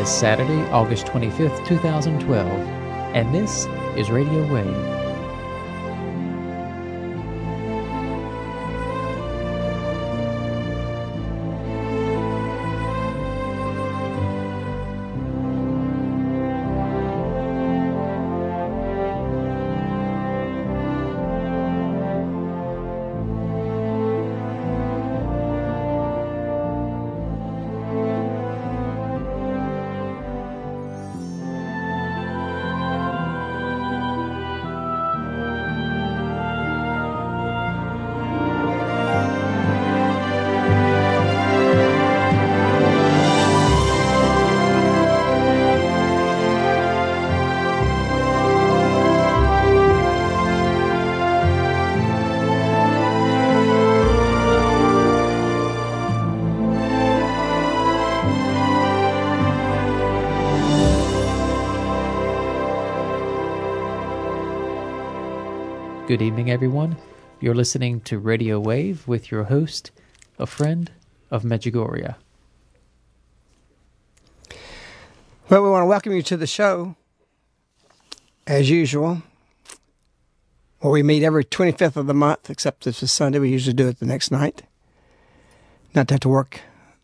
is Saturday, August 25th, 2012, and this is Radio Wave. Good evening, everyone. You're listening to Radio Wave with your host, a friend of Medjugorje. Well, we want to welcome you to the show, as usual. Well, we meet every 25th of the month, except if it's Sunday. We usually do it the next night. Not to have to work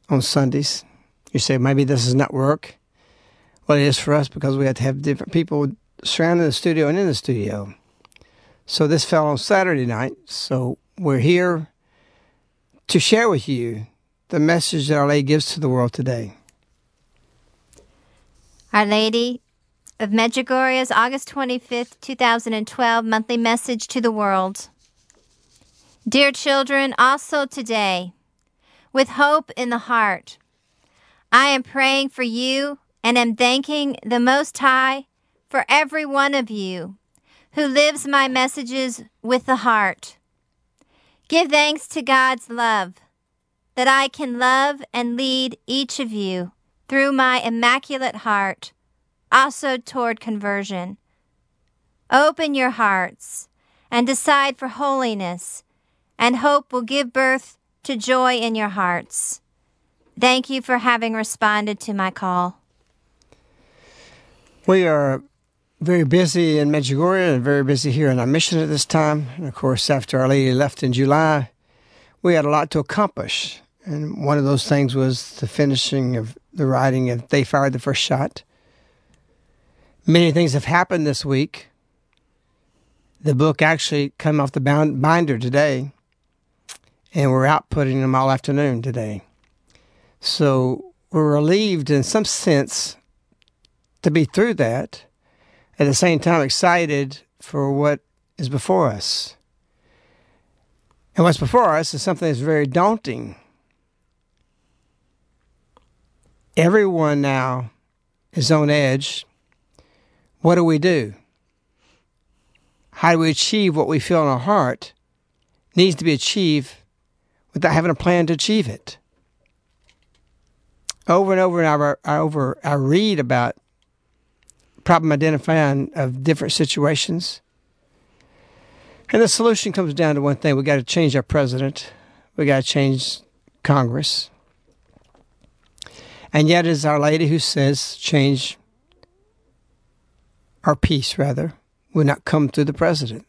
on Sundays. You say, maybe this is not work. Well, it is for us because we have to have different people surrounding the studio and in the studio. So this fell on Saturday night. So we're here to share with you the message that Our Lady gives to the world today. Our Lady of Medjugorje's August 25th, 2012 monthly message to the world. Dear children, also today, with hope in the heart, I am praying for you and am thanking the Most High for every one of you who lives my messages with the heart. Give thanks to God's love that I can love and lead each of you through my immaculate heart, also toward conversion. Open your hearts and decide for holiness, and hope will give birth to joy in your hearts. Thank you for having responded to my call. We are very busy in Medjugorje and very busy here in our mission at this time. And of course, after Our Lady left in July, we had a lot to accomplish. And one of those things was the finishing of the writing of They Fired the First Shot. Many things have happened this week. The book actually came off the binder today, and we're outputting them all afternoon today. So we're relieved in some sense to be through that at the same time excited for what is before us. And what's before us is something that's very daunting. Everyone now is on edge. What do we do? How do we achieve what we feel in our heart needs to be achieved without having a plan to achieve it? Over and over and over, I, read about problem identifying of different situations. And the solution comes down to one thing we got to change our president, we got to change Congress. And yet, it is Our Lady who says, change our peace, rather, will not come through the president.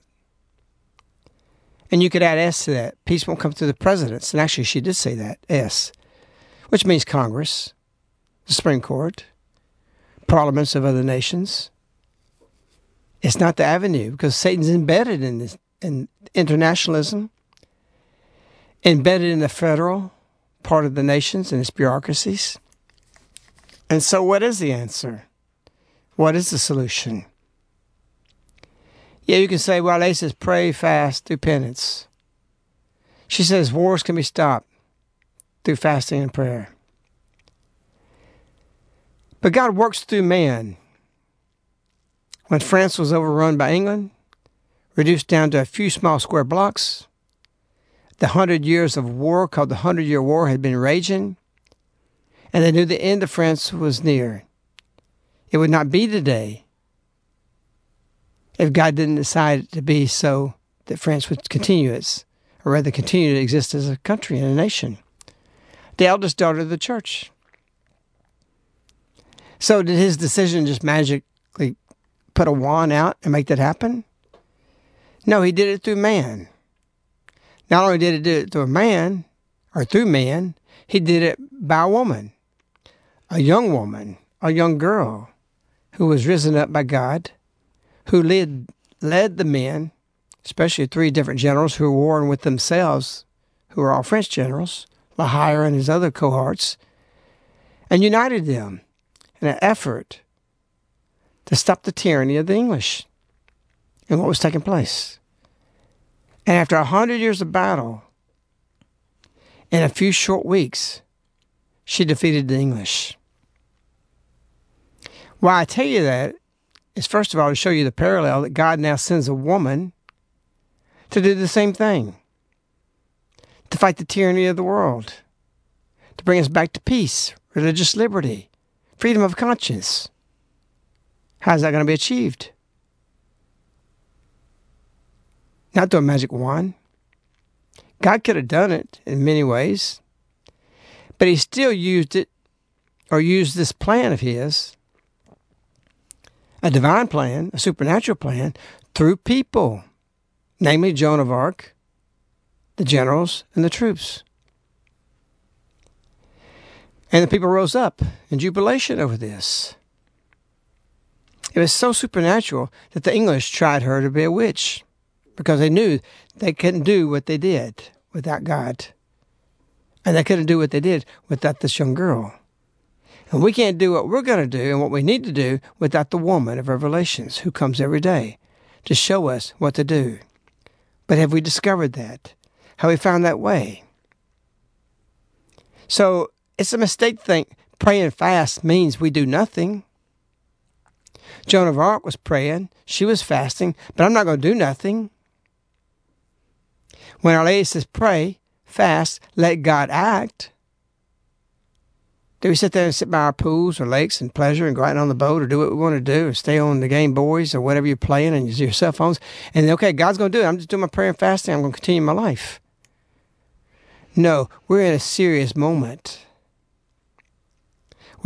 And you could add S to that. Peace won't come through the presidents. And actually, she did say that, S, which means Congress, the Supreme Court, parliaments of other nations. It's not the avenue because Satan's embedded in this in internationalism, embedded in the federal part of the nations and its bureaucracies. And so, what is the answer? What is the solution? Yeah, you can say, well, they says pray, fast, do penance. She says wars can be stopped through fasting and prayer. But God works through man. When France was overrun by England, reduced down to a few small square blocks, the hundred years of war called the Hundred Year War had been raging, and they knew the end of France was near. It would not be today if God didn't decide it to be so that France would continue its, or rather continue to exist as a country and a nation. The eldest daughter of the church So, did his decision just magically put a wand out and make that happen? No, he did it through man. Not only did he do it through a man or through man, he did it by a woman, a young woman, a young girl who was risen up by God, who led led the men, especially three different generals who were warring with themselves, who were all French generals, La Hire and his other cohorts, and united them in an effort to stop the tyranny of the English and what was taking place. And after a hundred years of battle, in a few short weeks, she defeated the English. Why I tell you that is first of all to show you the parallel that God now sends a woman to do the same thing, to fight the tyranny of the world, to bring us back to peace, religious liberty, freedom of conscience. How's that going to be achieved? Not through a magic wand. God could have done it in many ways, but He still used it or used this plan of His a divine plan, a supernatural plan, through people, namely Joan of Arc, the generals, and the troops. And the people rose up in jubilation over this. It was so supernatural that the English tried her to be a witch because they knew they couldn't do what they did without God. And they couldn't do what they did without this young girl. And we can't do what we're going to do and what we need to do without the woman of Revelations who comes every day to show us what to do. But have we discovered that? Have we found that way? So it's a mistake to think praying fast means we do nothing. Joan of Arc was praying, she was fasting, but I'm not going to do nothing. When Our Lady says pray, fast, let God act, do we sit there and sit by our pools or lakes and pleasure and go out on the boat or do what we want to do or stay on the Game Boys or whatever you're playing and your cell phones and okay, God's going to do it. I'm just doing my prayer and fasting. I'm going to continue my life. No, we're in a serious moment.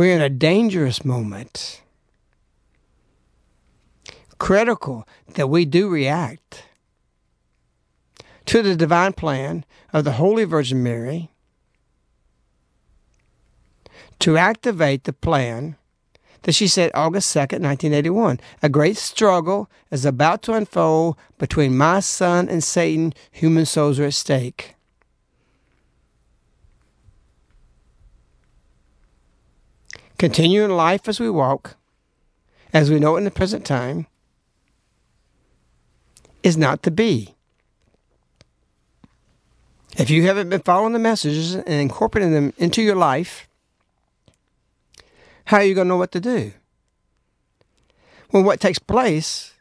We're in a dangerous moment. Critical that we do react to the divine plan of the Holy Virgin Mary to activate the plan that she said August 2nd, 1981. A great struggle is about to unfold between my son and Satan. Human souls are at stake. Continuing life as we walk, as we know it in the present time, is not to be. If you haven't been following the messages and incorporating them into your life, how are you going to know what to do? When what takes place,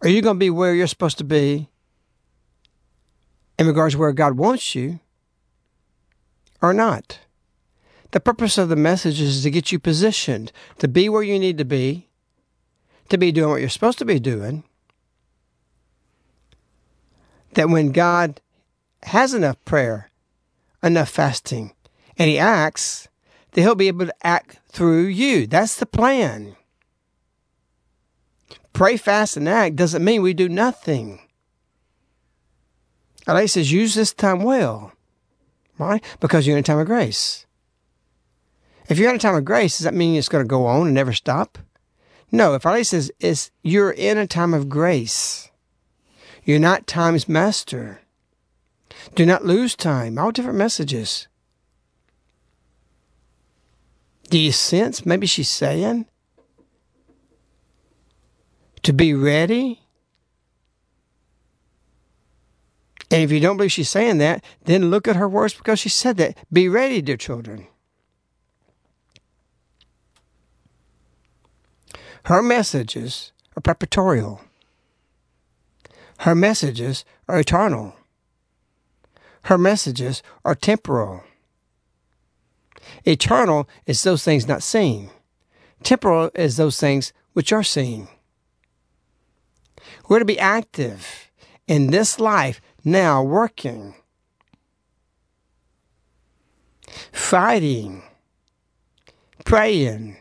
are you going to be where you're supposed to be in regards to where God wants you or not? The purpose of the message is to get you positioned to be where you need to be, to be doing what you're supposed to be doing. That when God has enough prayer, enough fasting, and He acts, that He'll be able to act through you. That's the plan. Pray, fast, and act doesn't mean we do nothing. Our Lady says, use this time well. Why? Because you're in a time of grace. If you're in a time of grace, does that mean it's going to go on and never stop? No, if Our Lady says it's, you're in a time of grace, you're not time's master. Do not lose time. All different messages. Do you sense maybe she's saying to be ready? And if you don't believe she's saying that, then look at her words because she said that. Be ready, dear children. Her messages are preparatorial. Her messages are eternal. Her messages are temporal. Eternal is those things not seen. Temporal is those things which are seen. We're to be active in this life now, working, fighting, praying,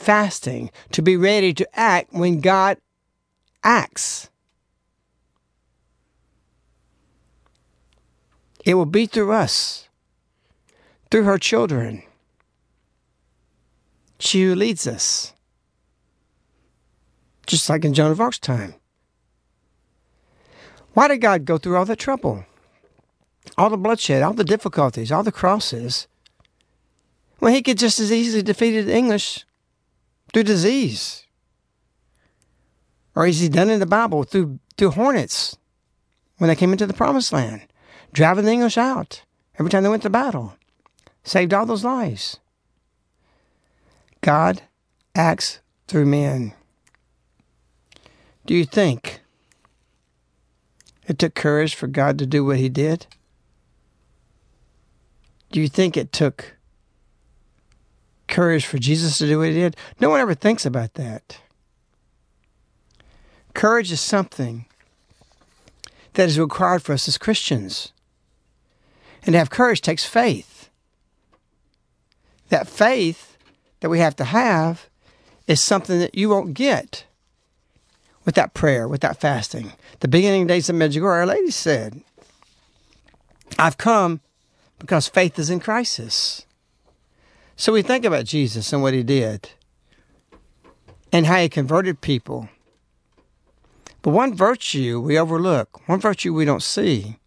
fasting, to be ready to act when God acts. It will be through us, through her children. She who leads us. Just like in Joan of Arc's time. Why did God go through all the trouble? All the bloodshed, all the difficulties, all the crosses? Well, he could just as easily defeated the English through disease. Or as he done in the Bible through through hornets when they came into the promised land, driving the English out every time they went to battle. Saved all those lives. God acts through men. Do you think it took courage for God to do what he did? Do you think it took courage for Jesus to do what he did? No one ever thinks about that. Courage is something that is required for us as Christians. And to have courage takes faith. That faith that we have to have is something that you won't get without prayer, without fasting. The beginning days of Medjugorje, Our Lady said, I've come because faith is in crisis. So we think about Jesus and what he did and how he converted people. But one virtue we overlook, one virtue we don't see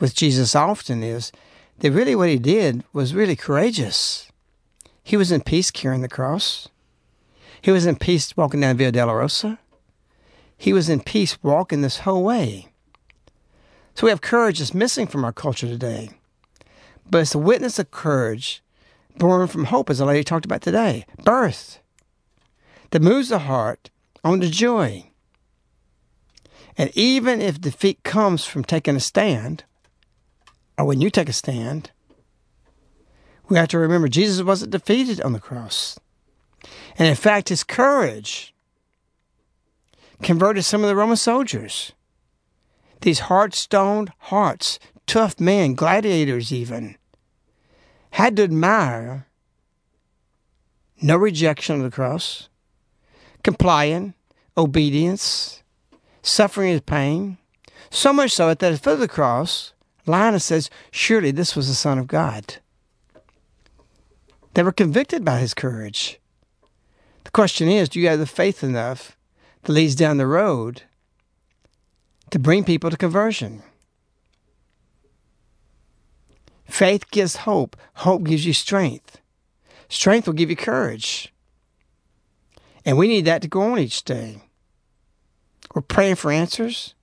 with Jesus often is that really what he did was really courageous. He was in peace carrying the cross. He was in peace walking down Via Dolorosa. He was in peace walking this whole way. So we have courage that's missing from our culture today. But it's a witness of courage born from hope, as the lady talked about today. Birth that moves the heart on to joy. And even if defeat comes from taking a stand, or when you take a stand, we have to remember Jesus wasn't defeated on the cross. And in fact, his courage converted some of the Roman soldiers. These hard stoned hearts, tough men, gladiators even, had to admire no rejection of the cross, complying, obedience, suffering his pain, so much so that at the foot of the cross, Longinus says, Surely this was the Son of God. They were convicted by his courage. The question is do you have the faith enough that leads down the road to bring people to conversion? Faith gives hope, hope gives you strength. Strength will give you courage. And we need that to go on each day. We're praying for answers,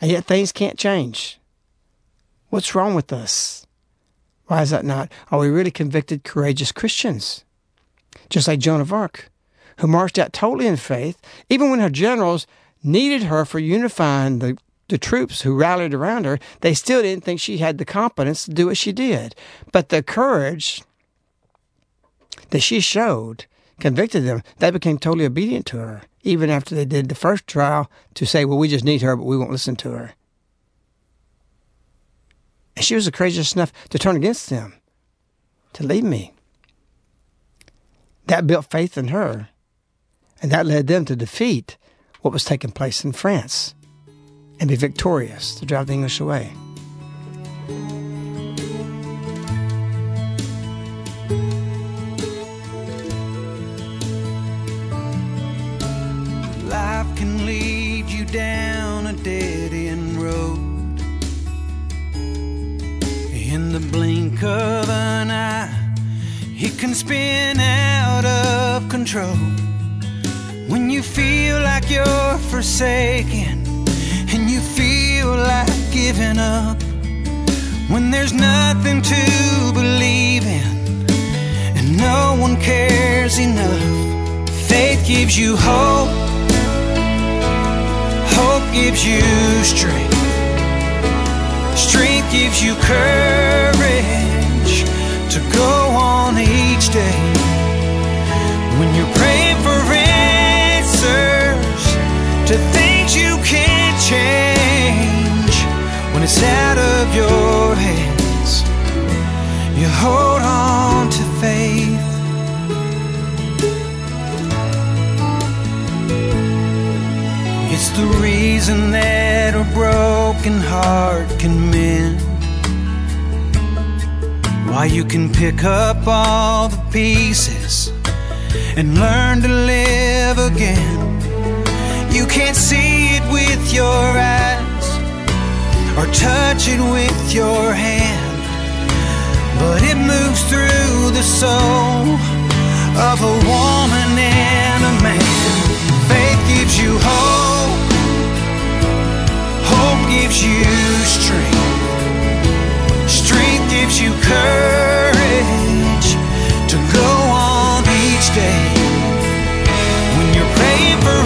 and yet things can't change. What's wrong with us? Why is that not? Are we really convicted, courageous Christians? Just like Joan of Arc, who marched out totally in faith, even when her generals needed her for unifying the, the troops who rallied around her, they still didn't think she had the competence to do what she did. But the courage that she showed convicted them. They became totally obedient to her, even after they did the first trial to say, well, we just need her, but we won't listen to her. And she was courageous enough to turn against them, to leave me. That built faith in her, and that led them to defeat what was taking place in France and be victorious to drive the English away. Life can lead you down a dead end road. In the blink of an eye, it can spin out of control. When you feel like you're forsaken and you feel like giving up. When there's nothing to believe in and no one cares enough, faith gives you hope. Hope gives you strength. Strength gives you courage to go on each day. When you're it's out of your hands. You hold on to faith. It's the reason that a broken heart can mend. Why you can pick up all the pieces and learn to live again. You can't see it with your eyes or touch it with your hand, but it moves through the soul of a woman and a man. Faith gives you hope, hope gives you strength, strength gives you courage to go on each day. When you're praying for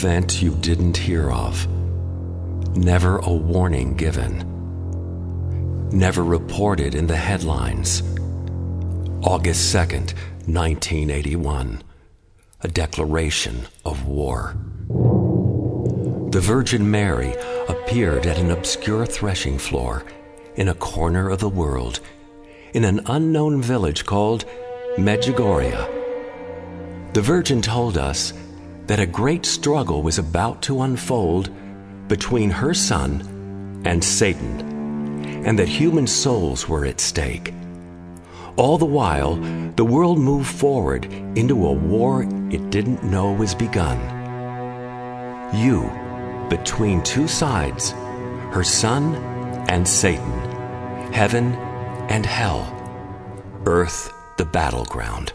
event you didn't hear of. Never a warning given. Never reported in the headlines. August 2nd, 1981. A declaration of war. The Virgin Mary appeared at an obscure threshing floor in a corner of the world in an unknown village called Medjugorje. The Virgin told us that a great struggle was about to unfold between her son and Satan, and that human souls were at stake. All the while, the world moved forward into a war it didn't know was begun. You, between two sides, her son and Satan, heaven and hell, earth the battleground.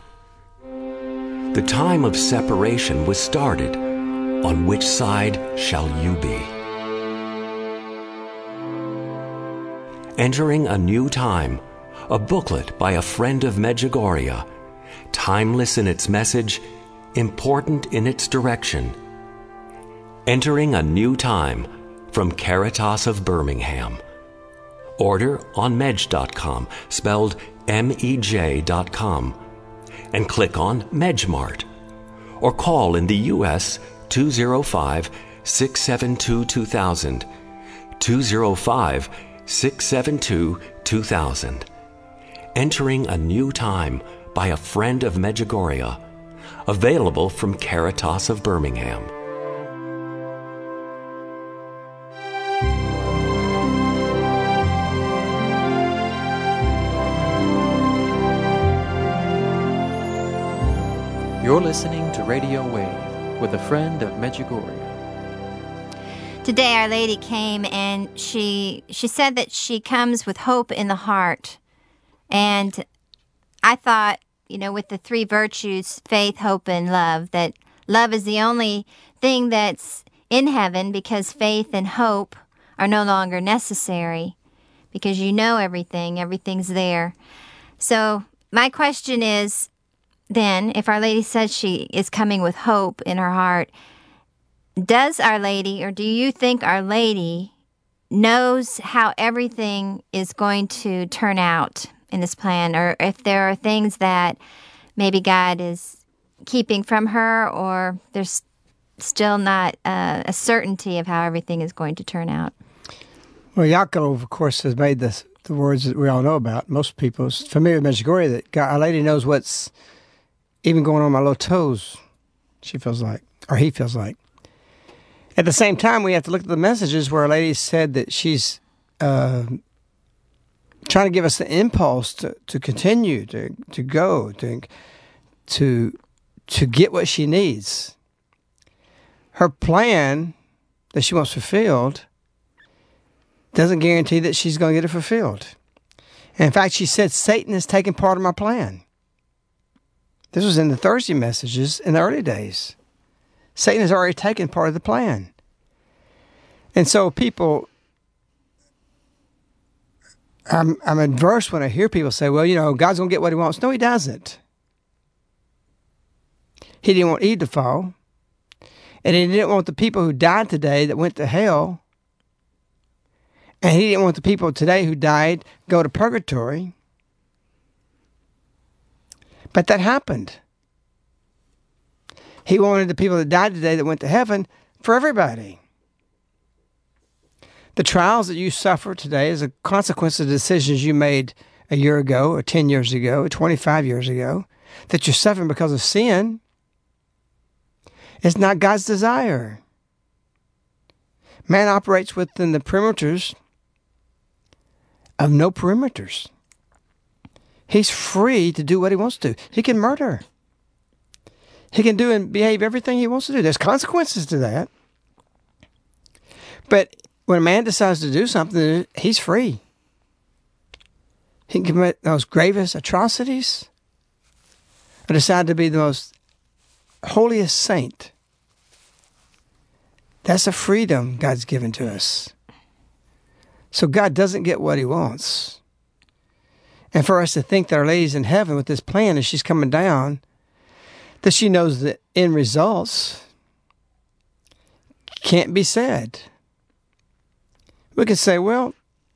The time of separation was started. On which side shall you be? Entering a New Time, a booklet by a friend of Medjugorje, timeless in its message, important in its direction. Entering a New Time from Caritas of Birmingham. Order on mej.com, spelled M E J.com, and click on Medjmart. Or call in the U.S. 205 672 2000. 205 672 2000. Entering a New Time by a friend of Medjugorje. Available from Caritas of Birmingham. You're listening to Radio Wave with a friend of Medjugorje. Today Our Lady came and she she said that she comes with hope in the heart. And I thought, you know, with the three virtues, faith, hope and love, that love is the only thing that's in heaven because faith and hope are no longer necessary because you know everything, everything's there. So, my question is then, if Our Lady says she is coming with hope in her heart, does Our Lady, or do you think Our Lady knows how everything is going to turn out in this plan, or if there are things that maybe God is keeping from her, or there's still not uh, a certainty of how everything is going to turn out? Well, Jakov, of course, has made the, the words that we all know about. Most people familiar with Medjugorje that God, Our Lady knows what's even going on my little toes, she feels like, or he feels like. At the same time, we have to look at the messages where a Lady said that she's uh, trying to give us the impulse to, to continue, to, to go, to, to, to get what she needs. Her plan that she wants fulfilled doesn't guarantee that she's going to get it fulfilled. And in fact, she said, Satan is taking part of my plan. This was in the Thursday messages in the early days. Satan has already taken part of the plan. And so people, I'm, I'm adverse when I hear people say, well, you know, God's going to get what he wants. No, he doesn't. He didn't want Eve to fall. And he didn't want the people who died today that went to hell and he didn't want the people today who died go to purgatory. But that happened. He wanted the people that died today that went to heaven for everybody. The trials that you suffer today is a consequence of decisions you made a year ago, or 10 years ago, or 25 years ago, that you're suffering because of sin. It's not God's desire. Man operates within the perimeters of no perimeters. He's free to do what he wants to. He can murder. He can do and behave everything he wants to do. There's consequences to that. But when a man decides to do something, he's free. He can commit those gravest atrocities or decide to be the most holiest saint. That's a freedom God's given to us. So God doesn't get what he wants. And for us to think that Our Lady's in heaven with this plan as she's coming down, that she knows the end results can't be said. We could say, well,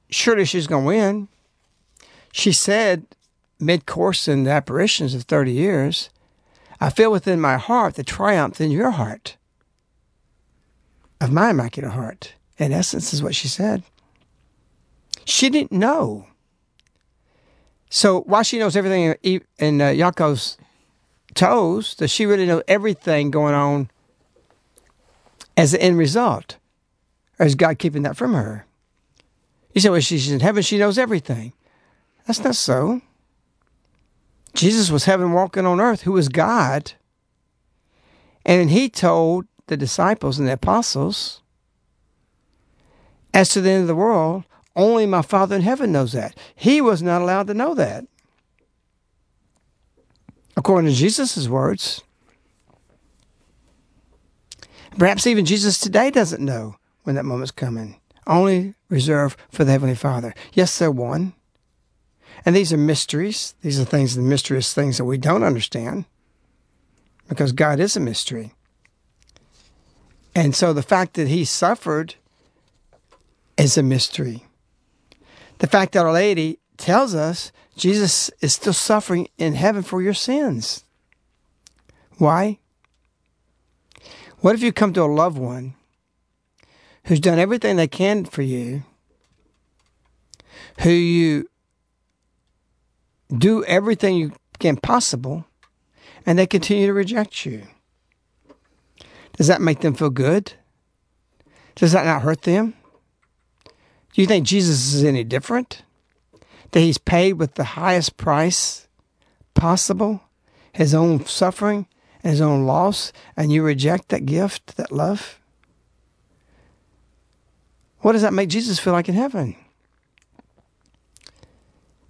surely she's going to win. She said mid course in the apparitions of 30 years, I feel within my heart the triumph in your heart of my immaculate heart. In essence, is what she said. She didn't know. So why she knows everything in uh, Jakov's toes, does she really know everything going on as the end result? Or is God keeping that from her? You say, well, she's in heaven, she knows everything. That's not so. Jesus was heaven walking on earth, who was God. And he told the disciples and the apostles, as to the end of the world, only my Father in heaven knows that. He was not allowed to know that. According to Jesus' words. Perhaps even Jesus today doesn't know when that moment's coming. Only reserved for the Heavenly Father. Yes, they're one. And these are mysteries. These are things, the mysterious things that we don't understand. Because God is a mystery. And so the fact that he suffered is a mystery. The fact that Our Lady tells us Jesus is still suffering in heaven for your sins. Why? What if you come to a loved one who's done everything they can for you, who you do everything you can possible, and they continue to reject you? Does that make them feel good? Does that not hurt them? Do you think Jesus is any different? That he's paid with the highest price possible, his own suffering and his own loss, and you reject that gift, that love? What does that make Jesus feel like in heaven?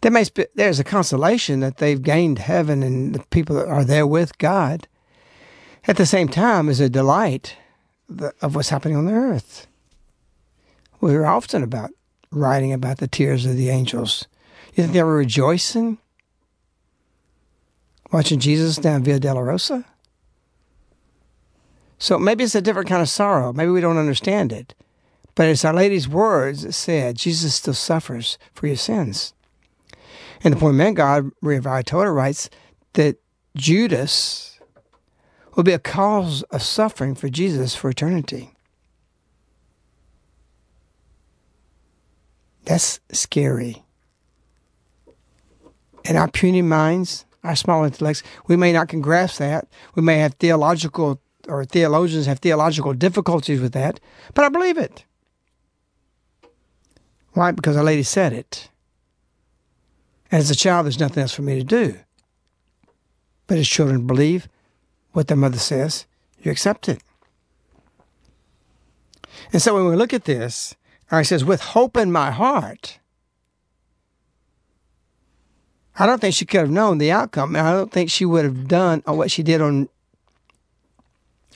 There may be, there's a consolation that they've gained heaven and the people that are there with God. At the same time, is a delight of what's happening on the earth. We hear often about writing about the tears of the angels. You think they were rejoicing watching Jesus down Via Dolorosa? So maybe it's a different kind of sorrow. Maybe we don't understand it. But it's Our Lady's words that said, Jesus still suffers for your sins. And the Poor Man God, Maria Valtorta writes that Judas will be a cause of suffering for Jesus for eternity. That's scary. In our puny minds, our small intellects, we may not can grasp that. We may have theological or theologians have theological difficulties with that, but I believe it. Why? Because a Lady said it. And as a child, there's nothing else for me to do. But as children believe what their mother says, you accept it. And so when we look at this, he says, with hope in my heart, I don't think she could have known the outcome. I don't think she would have done uh, what she did on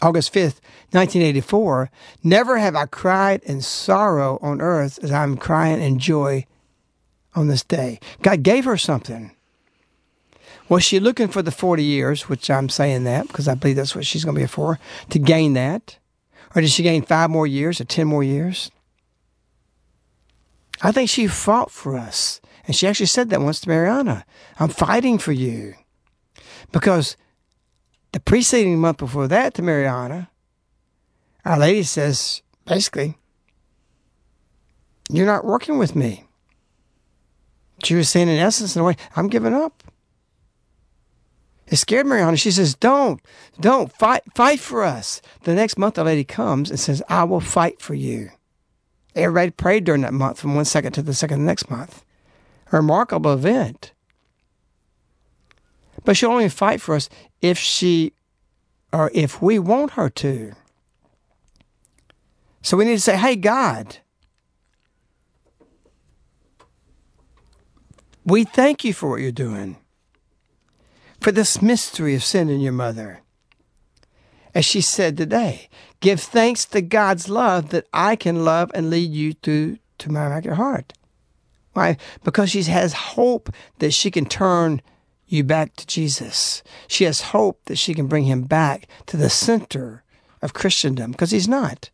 August 5th, 1984. Never have I cried in sorrow on earth as I'm crying in joy on this day. God gave her something. Was she looking for the 40 years, which I'm saying that because I believe that's what she's going to be for, to gain that? Or did she gain five more years or 10 more years? I think she fought for us. And she actually said that once to Marija I'm fighting for you. Because the preceding month before that to Marija, Our Lady says, basically, you're not working with me. She was saying, in essence, in a way, I'm giving up. It scared Marija. She says, Don't, don't fight, fight for us. The next month, the lady comes and says, I will fight for you. Everybody prayed during that month from one second to the second the next month. A remarkable event. But she'll only fight for us if she or if we want her to. So we need to say, Hey, God, We thank you for what you're doing, for this mystery of sending your mother. As she said today, give thanks to God's love that I can love and lead you to, to my Immaculate Heart. Why? Because she has hope that she can turn you back to Jesus. She has hope that she can bring him back to the center of Christendom, because he's not.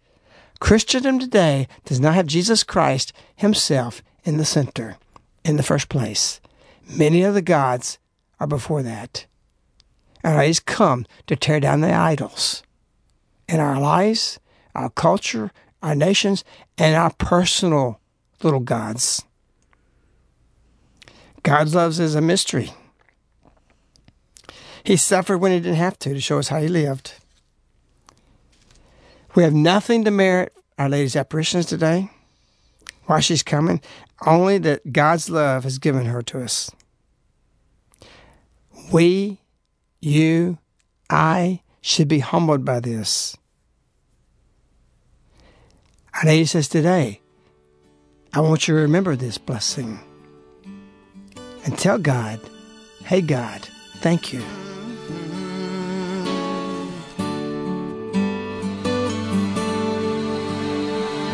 Christendom today does not have Jesus Christ himself in the center in the first place. Many of the gods are before that. And He's come to tear down the idols in our lives, our culture, our nations, and our personal little gods. God's love is a mystery. He suffered when he didn't have to to show us how he lived. We have nothing to merit Our Lady's apparitions today, why she's coming, only that God's love has given her to us. We, you, I should be humbled by this. Our he says today, I want you to remember this blessing and tell God, hey, God, thank you.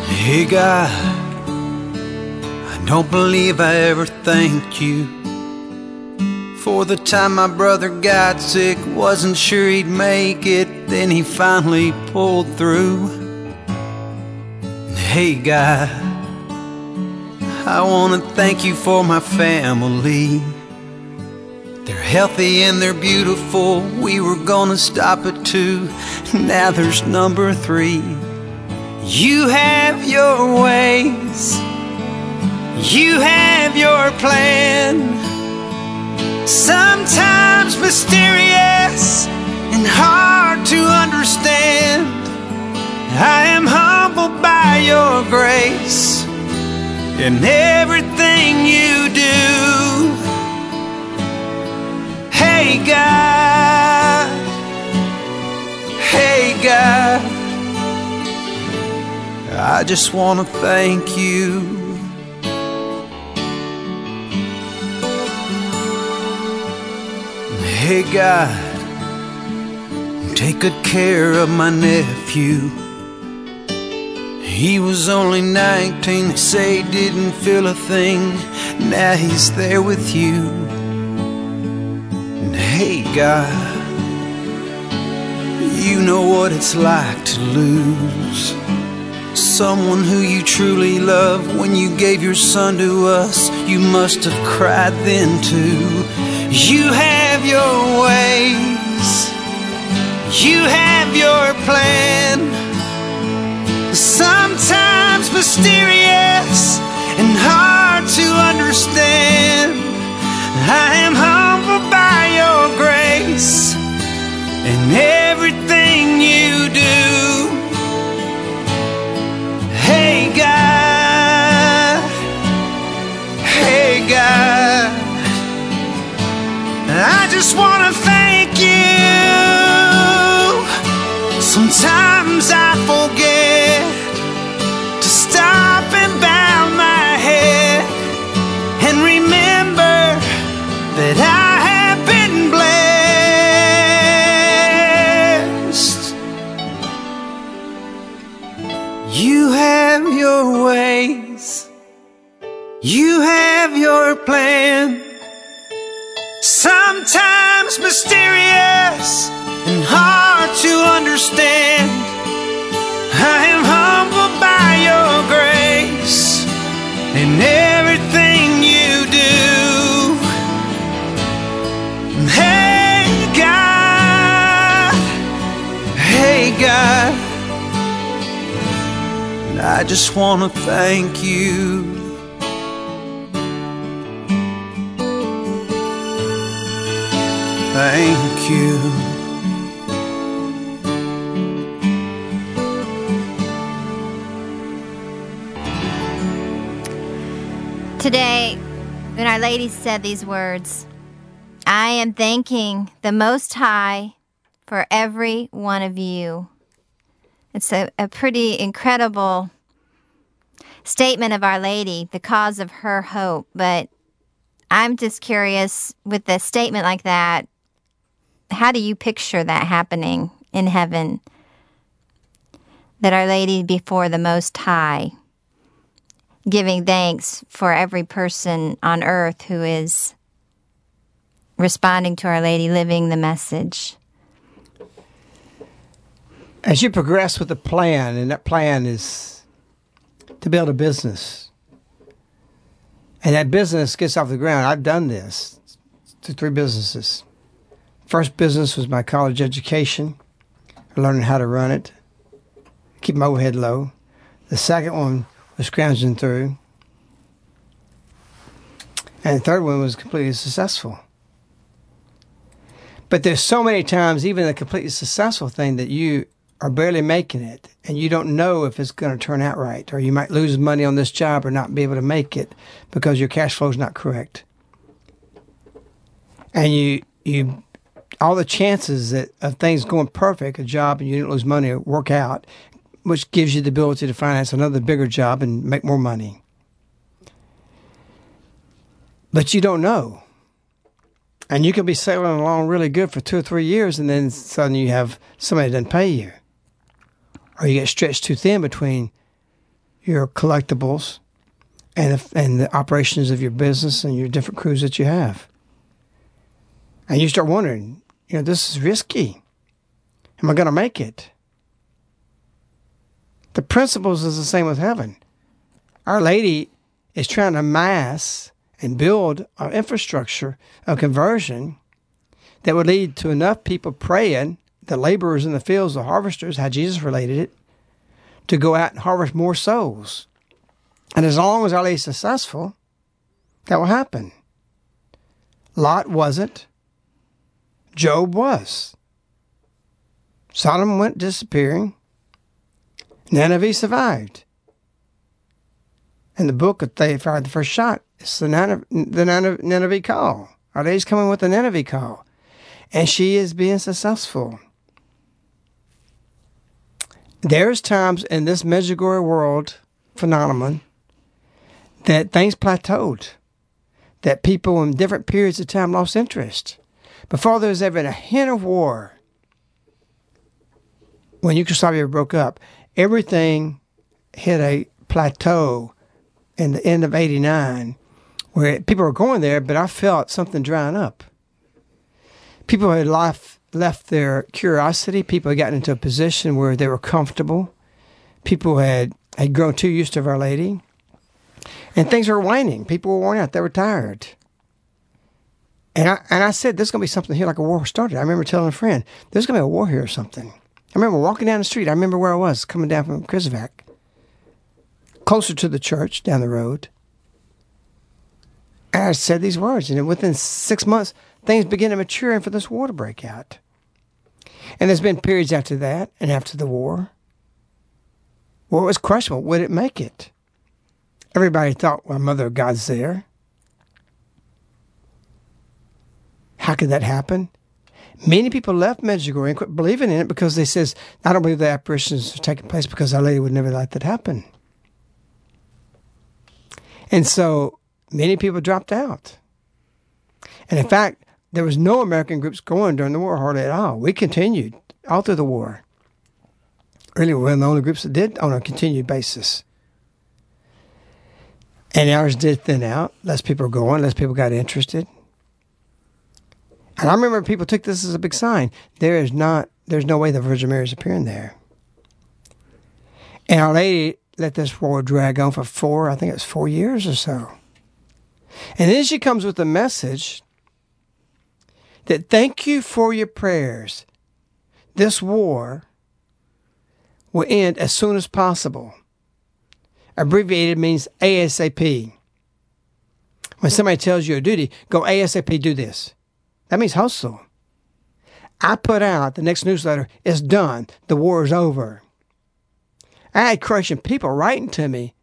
Hey, God. I don't believe I ever thanked you For the time my brother got sick Wasn't sure he'd make it Then he finally pulled through Hey God I want to thank you for my family. They're healthy and they're beautiful. We were gonna stop at two. Now there's number three. You have your ways. You have your plan. Sometimes mysterious and hard to understand. I am humbled by your grace in everything you do. Hey, God. Hey, God. I just want to thank you. Hey God, take good care of my nephew. He was only 19, they say didn't feel a thing. Now he's there with you. And hey, God, you know what it's like to lose someone who you truly love. When you gave your son to us, you must have cried then too. You have your ways, you have your plan sometimes mysterious and hard to understand. I am humbled by your grace and everything you do. Hey God, hey God, I just want to thank you. Sometimes I forget plan. Sometimes mysterious and hard to understand. I am humbled by your grace and everything you do. Hey God, hey God, I just want to thank you. Thank you. Today, when Our Lady said these words, I am thanking the Most High for every one of you. It's a, a pretty incredible statement of Our Lady, the cause of her hope. But I'm just curious with a statement like that, how do you picture that happening in heaven? That Our Lady before the Most High giving thanks for every person on earth who is responding to Our Lady, living the message. As you progress with the plan, and that plan is to build a business, and that business gets off the ground. I've done this to three businesses. First business was my college education, learning how to run it, keep my overhead low. The second one was scrounging through. And the third one was completely successful. But there's so many times, even a completely successful thing, that you are barely making it and you don't know if it's going to turn out right. Or you might lose money on this job or not be able to make it because your cash flow is not correct. And you, you, all the chances that of things going perfect, a job and you didn't lose money or work out, which gives you the ability to finance another bigger job and make more money. But you don't know. And you can be sailing along really good for two or three years, and then suddenly you have somebody that doesn't pay you. Or you get stretched too thin between your collectibles and and the operations of your business and your different crews that you have. And you start wondering, you know, this is risky. Am I going to make it? The principles is the same with heaven. Our Lady is trying to mass and build an infrastructure of conversion that would lead to enough people praying, the laborers in the fields, the harvesters, how Jesus related it, to go out and harvest more souls. And as long as Our Lady's successful, that will happen. Lot wasn't. Job was. Sodom went disappearing. Nineveh survived. In the book that they fired the first shot, it's the Nineveh, the Nineveh call. Our Lady's coming with the Nineveh call. And she is being successful. There's times in this Medjugorje world phenomenon that things plateaued, that people in different periods of time lost interest. Before there was ever a hint of war, when Yugoslavia broke up, everything hit a plateau in the end of 89 where people were going there, but I felt something drying up. People had left, left their curiosity. People had gotten into a position where they were comfortable. People had, had grown too used to Our Lady. And things were waning. People were worn out. They were tired. And I, and I said, there's going to be something here like a war started. I remember telling a friend, there's going to be a war here or something. I remember walking down the street. I remember where I was coming down from Križevac, closer to the church down the road. And I said these words, and within six months, things began to mature and for this war to break out. And there's been periods after that and after the war where it was questionable would it make it? Everybody thought, well, Mother of God's there. How could that happen? Many people left Medjugorje and quit believing in it because they says, I don't believe the apparitions are taking place because Our Lady would never let that happen. And so many people dropped out. And in fact, there was no American groups going during the war hardly at all. We continued all through the war. Really, we were the only groups that did on a continued basis. And ours did thin out. Less people were going, less people got interested. And I remember people took this as a big sign. There is not, there's no way the Virgin Mary is appearing there. And Our Lady let this war drag on for four, I think it was four years or so. And then she comes with a message that thank you for your prayers. This war will end as soon as possible. Abbreviated means ASAP. When somebody tells you a duty, go ASAP, do this. That means hustle. I put out the next newsletter, it's done. The war is over. I had Croatian people writing to me,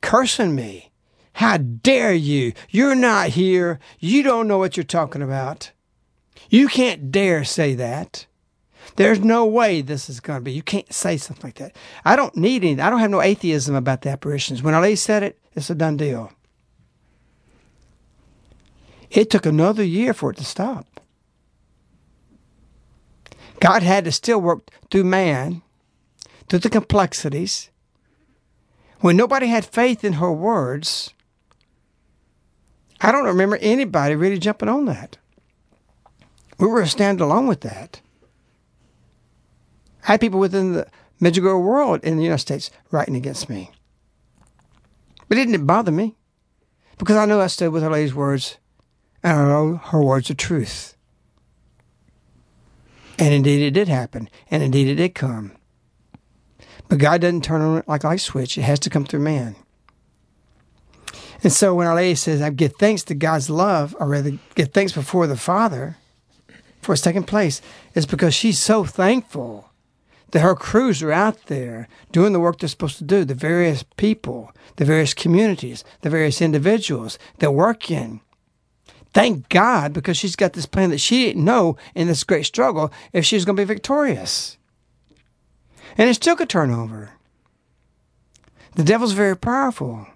cursing me. How dare you? You're not here. You don't know what you're talking about. You can't dare say that. There's no way this is going to be. You can't say something like that. I don't need any. I don't have no atheism about the apparitions. When Ali said it, it's a done deal. It took another year for it to stop. God had to still work through man, through the complexities. When nobody had faith in her words, I don't remember anybody really jumping on that. We were stand alone with that. I had people within the Medjugorje world in the United States writing against me. But it didn't bother me because I knew I stood with Our Lady's words and I know her words are truth. And indeed it did happen. And indeed it did come. But God doesn't turn on like a light switch. It has to come through man. And so when Our Lady says, I give thanks to God's love, or rather give thanks before the Father for its taking place, it's because she's so thankful that her crews are out there doing the work they're supposed to do, the various people, the various communities, the various individuals that work in Thank God because she's got this plan that she didn't know in this great struggle if she was going to be victorious. And it still could turn over. The devil's very powerful.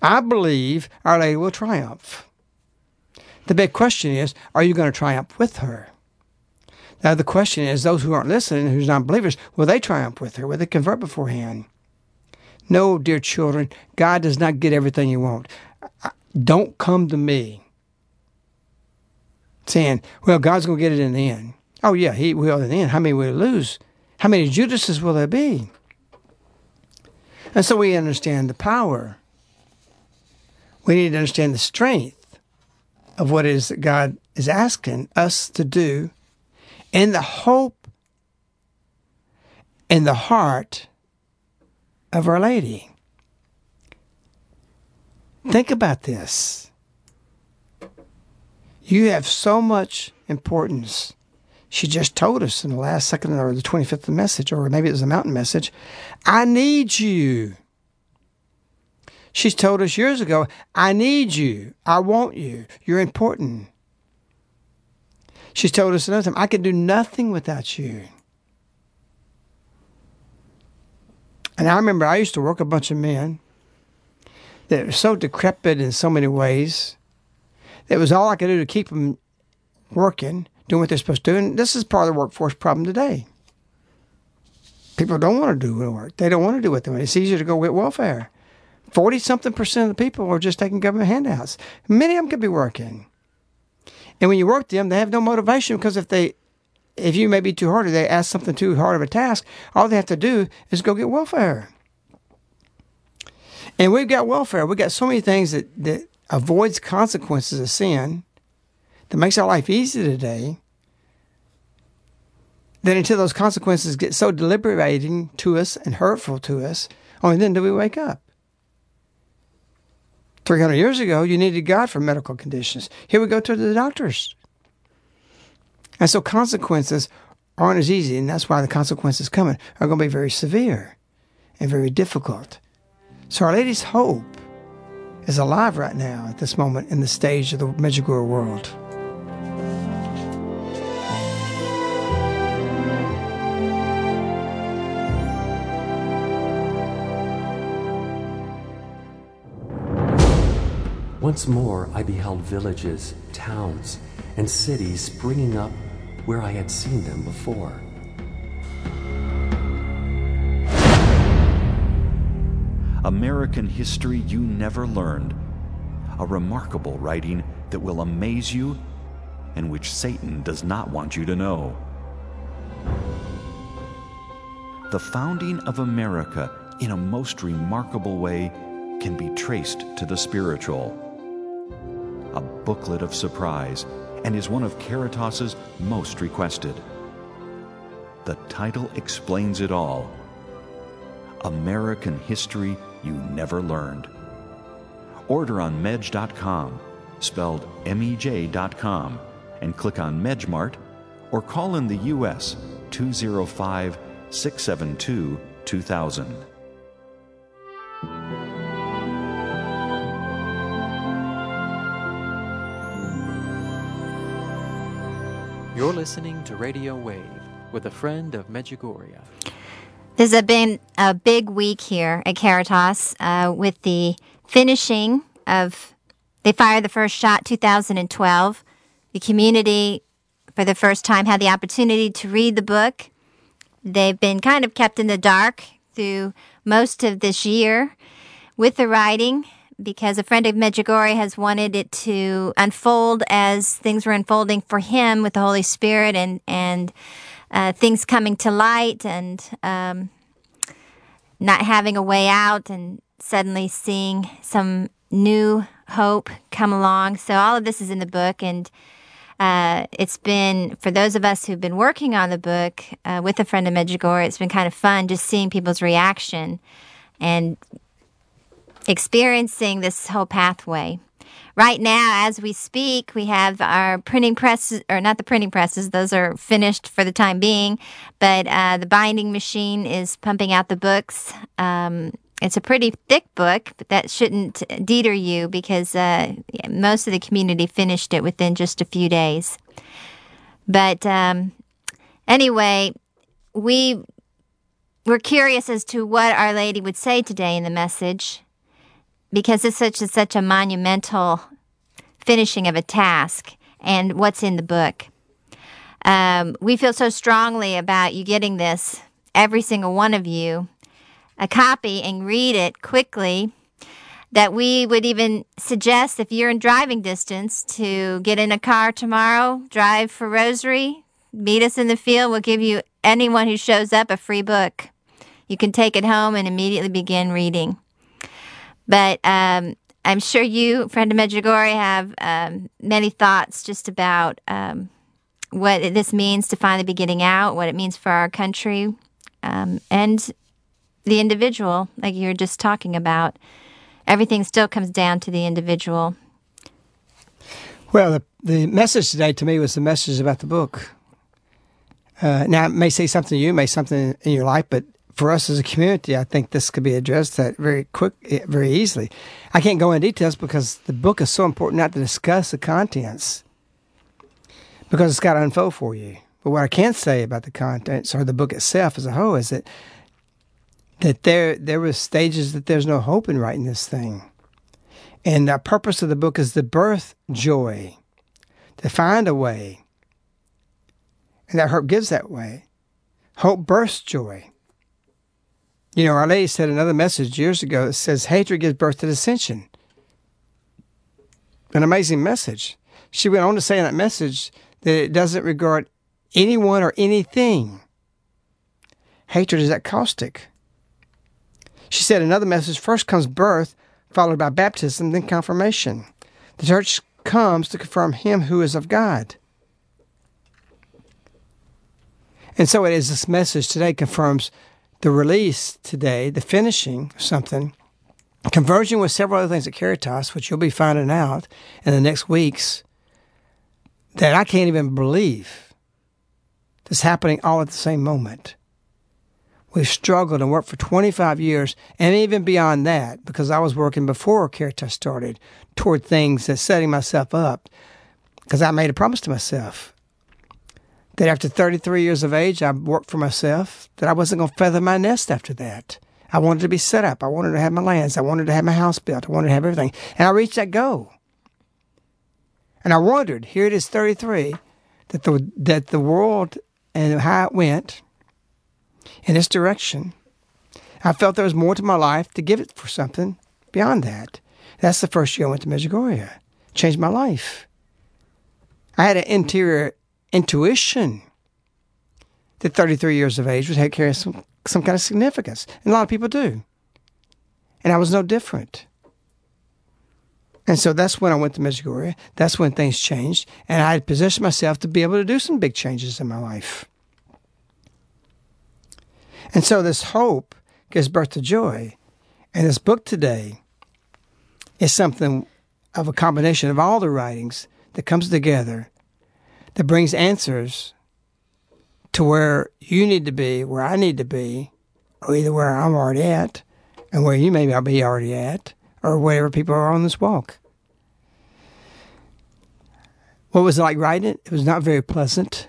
I believe Our Lady will triumph. The big question is are you going to triumph with her? Now, the question is those who aren't listening, who's not believers, will they triumph with her? Will they convert beforehand? No, dear children, God does not get everything you want. Don't come to me saying, well, God's going to get it in the end. Oh, yeah, He will in the end. How many will lose? How many Judases will there be? And so we understand the power. We need to understand the strength of what it is that God is asking us to do and the hope in the heart of Our Lady. Think about this. You have so much importance. She just told us in the last second or the 25th message, or maybe it was a mountain message, I need you. She's told us years ago, I need you. I want you. You're important. She's told us another time, I can do nothing without you. And I remember I used to work a bunch of men that were so decrepit in so many ways. That was all I could do to keep them working, doing what they're supposed to do. And this is part of the workforce problem today. People don't want to do the work. They don't want to do what they want. It's easier to go get welfare. 40 something percent of the people are just taking government handouts. Many of them could be working. And when you work them, they have no motivation because if they if you may be too hard or they ask something too hard of a task, all they have to do is go get welfare. And we've got welfare. We've got so many things that, that avoids consequences of sin, that makes our life easy today, that until those consequences get so deliberating to us and hurtful to us, only then do we wake up. 300 years ago, you needed God for medical conditions. Here we go to the doctors. And so consequences aren't as easy, and that's why the consequences coming are going to be very severe and very difficult. So Our Lady's hope is alive right now at this moment in the stage of the Medjugorje world. Once more I beheld villages, towns, and cities springing up where I had seen them before. American History You Never Learned, a remarkable writing that will amaze you and which Satan does not want you to know. The founding of America, in a most remarkable way, can be traced to the spiritual. A booklet of surprise and is one of Caritas's most requested. The title explains it all American History You Never Learned. Order on mej.com, spelled M E J.com, and click on Mejmart or call in the U.S. 205 672 2000. You're listening to Radio Wave with a friend of Medjugorje. This has been a big week here at Caritas uh, with the finishing of, they fired the first shot 2012. The community, for the first time, had the opportunity to read the book. They've been kind of kept in the dark through most of this year with the writing because a friend of Medjugorje has wanted it to unfold as things were unfolding for him with the Holy Spirit and and uh, things coming to light and um, not having a way out and suddenly seeing some new hope come along. So all of this is in the book and. Uh, it's been for those of us who've been working on the book uh, with a friend of Medjugorje. It's been kind of fun just seeing people's reaction and experiencing this whole pathway. Right now, as we speak, we have our printing presses, or not the printing presses, those are finished for the time being, but uh, the binding machine is pumping out the books. Um, it's a pretty thick book, but that shouldn't deter you because uh, most of the community finished it within just a few days. But um, anyway, we were curious as to what Our Lady would say today in the message because it's such a, such a monumental finishing of a task and what's in the book. Um, we feel so strongly about you getting this, every single one of you, a copy and read it quickly. That we would even suggest if you're in driving distance to get in a car tomorrow, drive for Rosary, meet us in the field. We'll give you anyone who shows up a free book. You can take it home and immediately begin reading. But um, I'm sure you, friend of Medjugorje, have um, many thoughts just about um, what this means to finally be getting out, what it means for our country, um, and the individual, like you were just talking about. Everything still comes down to the individual. Well, the, the message today to me was the message about the book. Uh, now, it may say something to you, may something in your life, but for us as a community, I think this could be addressed that very quick, eh, very easily. I can't go into details because the book is so important not to discuss the contents because it's got to unfold for you. But what I can say about the contents or the book itself as a whole is that that there there were stages that there's no hope in writing this thing. And the purpose of the book is to birth joy, to find a way. And that hope gives that way. Hope births joy. You know, Our Lady said another message years ago that says hatred gives birth to dissension. An amazing message. She went on to say in that message that it doesn't regard anyone or anything. Hatred is that caustic. She said another message first comes birth, followed by baptism, then confirmation. The church comes to confirm him who is of God. And so it is this message today confirms the release today, the finishing something, conversion with several other things at Caritas, which you'll be finding out in the next weeks, that I can't even believe that's happening all at the same moment. We've struggled and worked for 25 years, and even beyond that, because I was working before Caritas started toward things that setting myself up, because I made a promise to myself that after 33 years of age, I worked for myself, that I wasn't going to feather my nest after that. I wanted to be set up. I wanted to have my lands. I wanted to have my house built. I wanted to have everything. And I reached that goal. And I wondered, here it is 33, that the, that the world and how it went in this direction, I felt there was more to my life to give it for something beyond that. That's the first year I went to Medjugorje. Changed my life. I had an interior intuition that 33 years of age would carry some, some kind of significance. And a lot of people do. And I was no different. And so that's when I went to Medjugorje. That's when things changed. And I had positioned myself to be able to do some big changes in my life. And so this hope gives birth to joy. And this book today is something of a combination of all the writings that comes together that brings answers to where you need to be, where I need to be, or either where I'm already at and where you may be already at, or wherever people are on this walk. What was it like writing it? It was not very pleasant.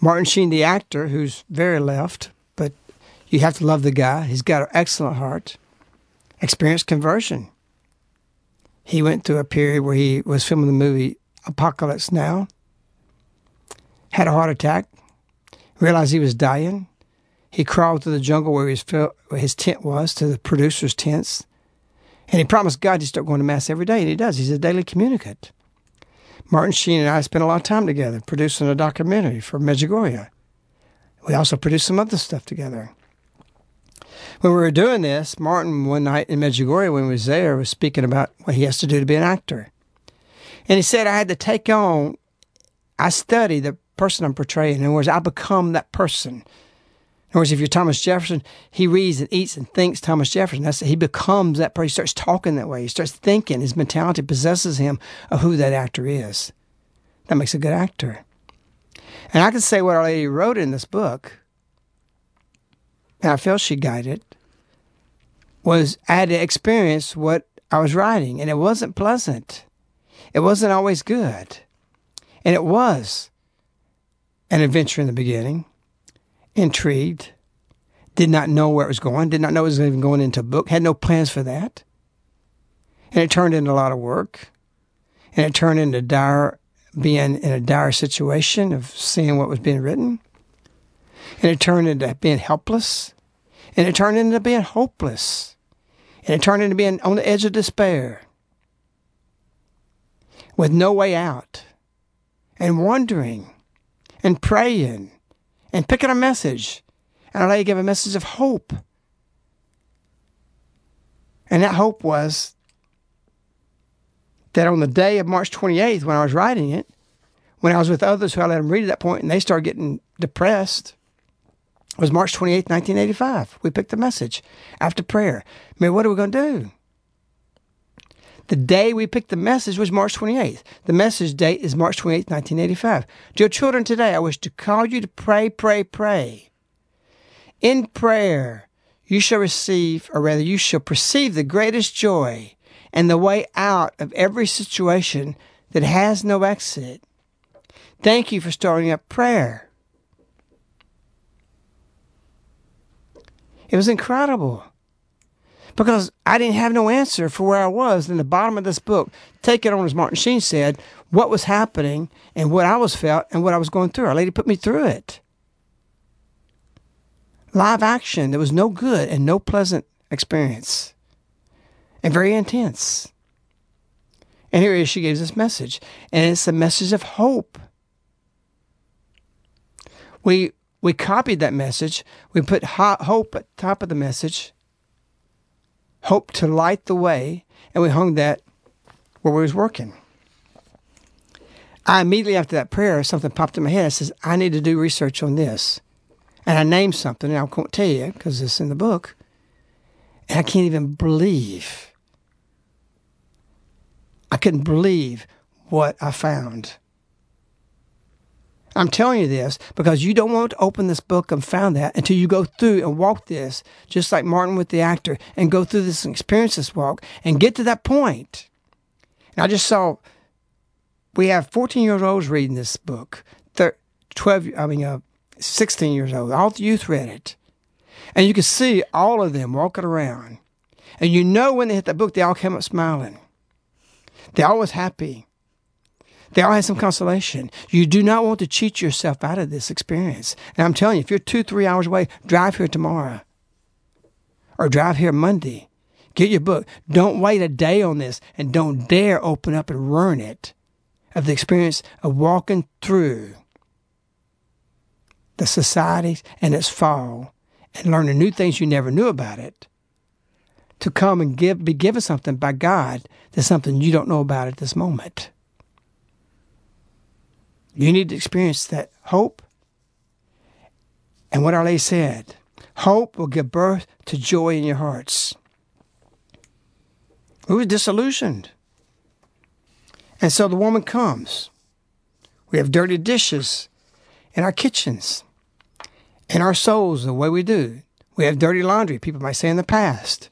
Martin Sheen, the actor, who's very left, but you have to love the guy. He's got an excellent heart. Experienced conversion. He went through a period where he was filming the movie Apocalypse Now had a heart attack, realized he was dying. He crawled to the jungle where his, where his tent was, to the producer's tents. And he promised God to start going to Mass every day, and he does. He's a daily communicant. Martin Sheen and I spent a lot of time together producing a documentary for Medjugorje. We also produced some other stuff together. When we were doing this, Martin, one night in Medjugorje when he was there, was speaking about what he has to do to be an actor. And he said, I had to take on, I study the person I'm portraying. In other words, I become that person. In other words, if you're Thomas Jefferson, he reads and eats and thinks Thomas Jefferson. That's he becomes that person. He starts talking that way. He starts thinking. His mentality possesses him of who that actor is. That makes a good actor. And I can say what Our Lady wrote in this book, and I felt she guided, was I had to experience what I was writing, and it wasn't pleasant. It wasn't always good. And it was an adventure in the beginning, intrigued, did not know where it was going, did not know it was even going into a book, had no plans for that. And it turned into a lot of work. And it turned into dire, being in a dire situation of seeing what was being written. And it turned into being helpless. And it turned into being hopeless. And it turned into being on the edge of despair with no way out and wondering and praying and picking a message. And I gave a message of hope. And that hope was that on the day of March 28th, when I was writing it, when I was with others who I let them read at that point and they started getting depressed, It was March 28th, 1985. We picked the message after prayer. Mean, what are we going to do? The day we picked the message was March 28th. The message date is March 28th, 1985. Dear children, today I wish to call you to pray, pray, pray. In prayer, you shall receive, or rather, you shall perceive the greatest joy and the way out of every situation that has no exit. Thank you for starting up prayer. It was incredible because I didn't have no answer for where I was in the bottom of this book. Take it on, as Martin Sheen said, what was happening and what I was felt and what I was going through. Our lady put me through it. Live action. There was no good and no pleasant experience, and very intense. And here she gives this message, and it's a message of hope. We we copied that message. We put hope at top of the message, hope to light the way, and we hung that where we was working. I immediately after that prayer, something popped in my head. I says, I need to do research on this. And I named something, and I won't tell you because it's in the book. And I can't even believe. I couldn't believe what I found. I'm telling you this because you don't want to open this book and found that until you go through and walk this, just like Martin with the actor, and go through this and experience this walk and get to that point. And I just saw we have 14 year olds reading this book, 12, I mean, uh, 16 years old. All the youth read it. And you can see all of them walking around. And you know when they hit that book, they all came up smiling. They all was happy. They all had some consolation. You do not want to cheat yourself out of this experience. And I'm telling you, if you're two, three hours away, drive here tomorrow. Or drive here Monday. Get your book. Don't wait a day on this and don't dare open up and ruin it of the experience of walking through the society and its fall and learning new things you never knew about it to come and give be given something by God that's something you don't know about at this moment. You need to experience that hope. And what Our said, hope will give birth to joy in your hearts. We were disillusioned. And so the woman comes. We have dirty dishes in our kitchens, in our souls, the way we do. We have dirty laundry, people might say in the past.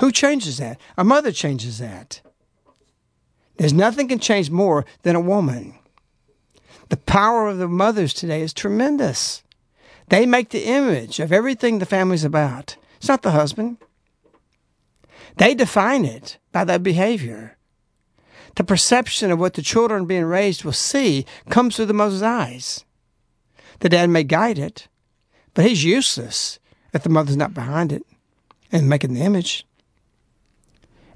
Who changes that? A mother changes that. There's nothing can change more than a woman. The power of the mothers today is tremendous. They make the image of everything the family's about. It's not the husband. They define it by their behavior. The perception of what the children being raised will see comes through the mother's eyes. The dad may guide it, but he's useless if the mother's not behind it and making the image.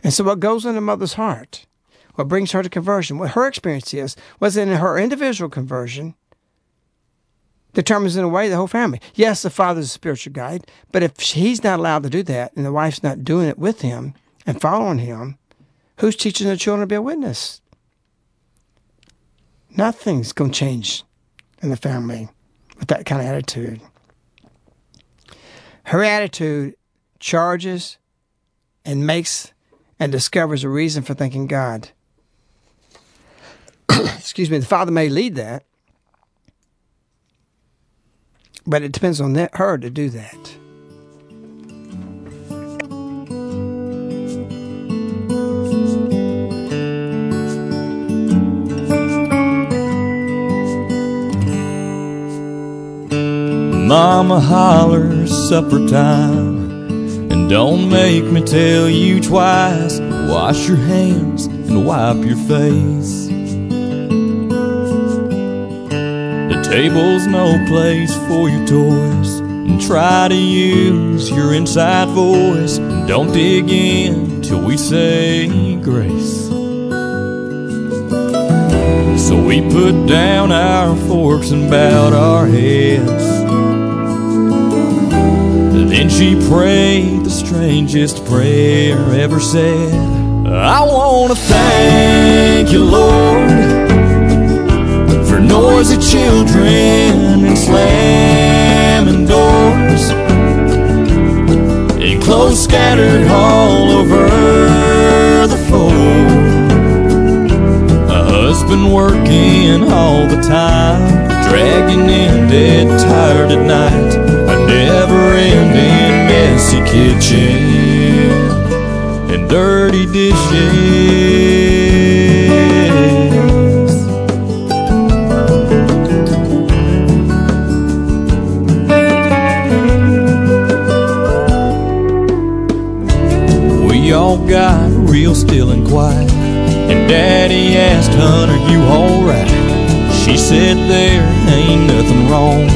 And so, what goes in the mother's heart, what brings her to conversion, what her experience is, was in her individual conversion, determines in a way the whole family. Yes, the father's a spiritual guide, but if he's not allowed to do that and the wife's not doing it with him and following him, Who's teaching the children to be a witness? Nothing's going to change in the family with that kind of attitude. Her attitude charges and makes and discovers a reason for thanking God. Excuse me, the father may lead that, but it depends on that, her to do that. Mama hollers supper time. And don't make me tell you twice. Wash your hands and wipe your face. Table's no place for your toys. And try to use your inside voice. And don't dig in till we say grace. So we put down our forks and bowed our heads. Then she prayed the strangest prayer ever said. I want to thank you, Lord, noisy children and slamming doors and clothes scattered all over the floor. A husband working all the time, dragging in dead tired at night. A never ending messy kitchen and dirty dishes. Got real still and quiet. And Daddy asked Hunter, you alright? She said there ain't nothing wrong.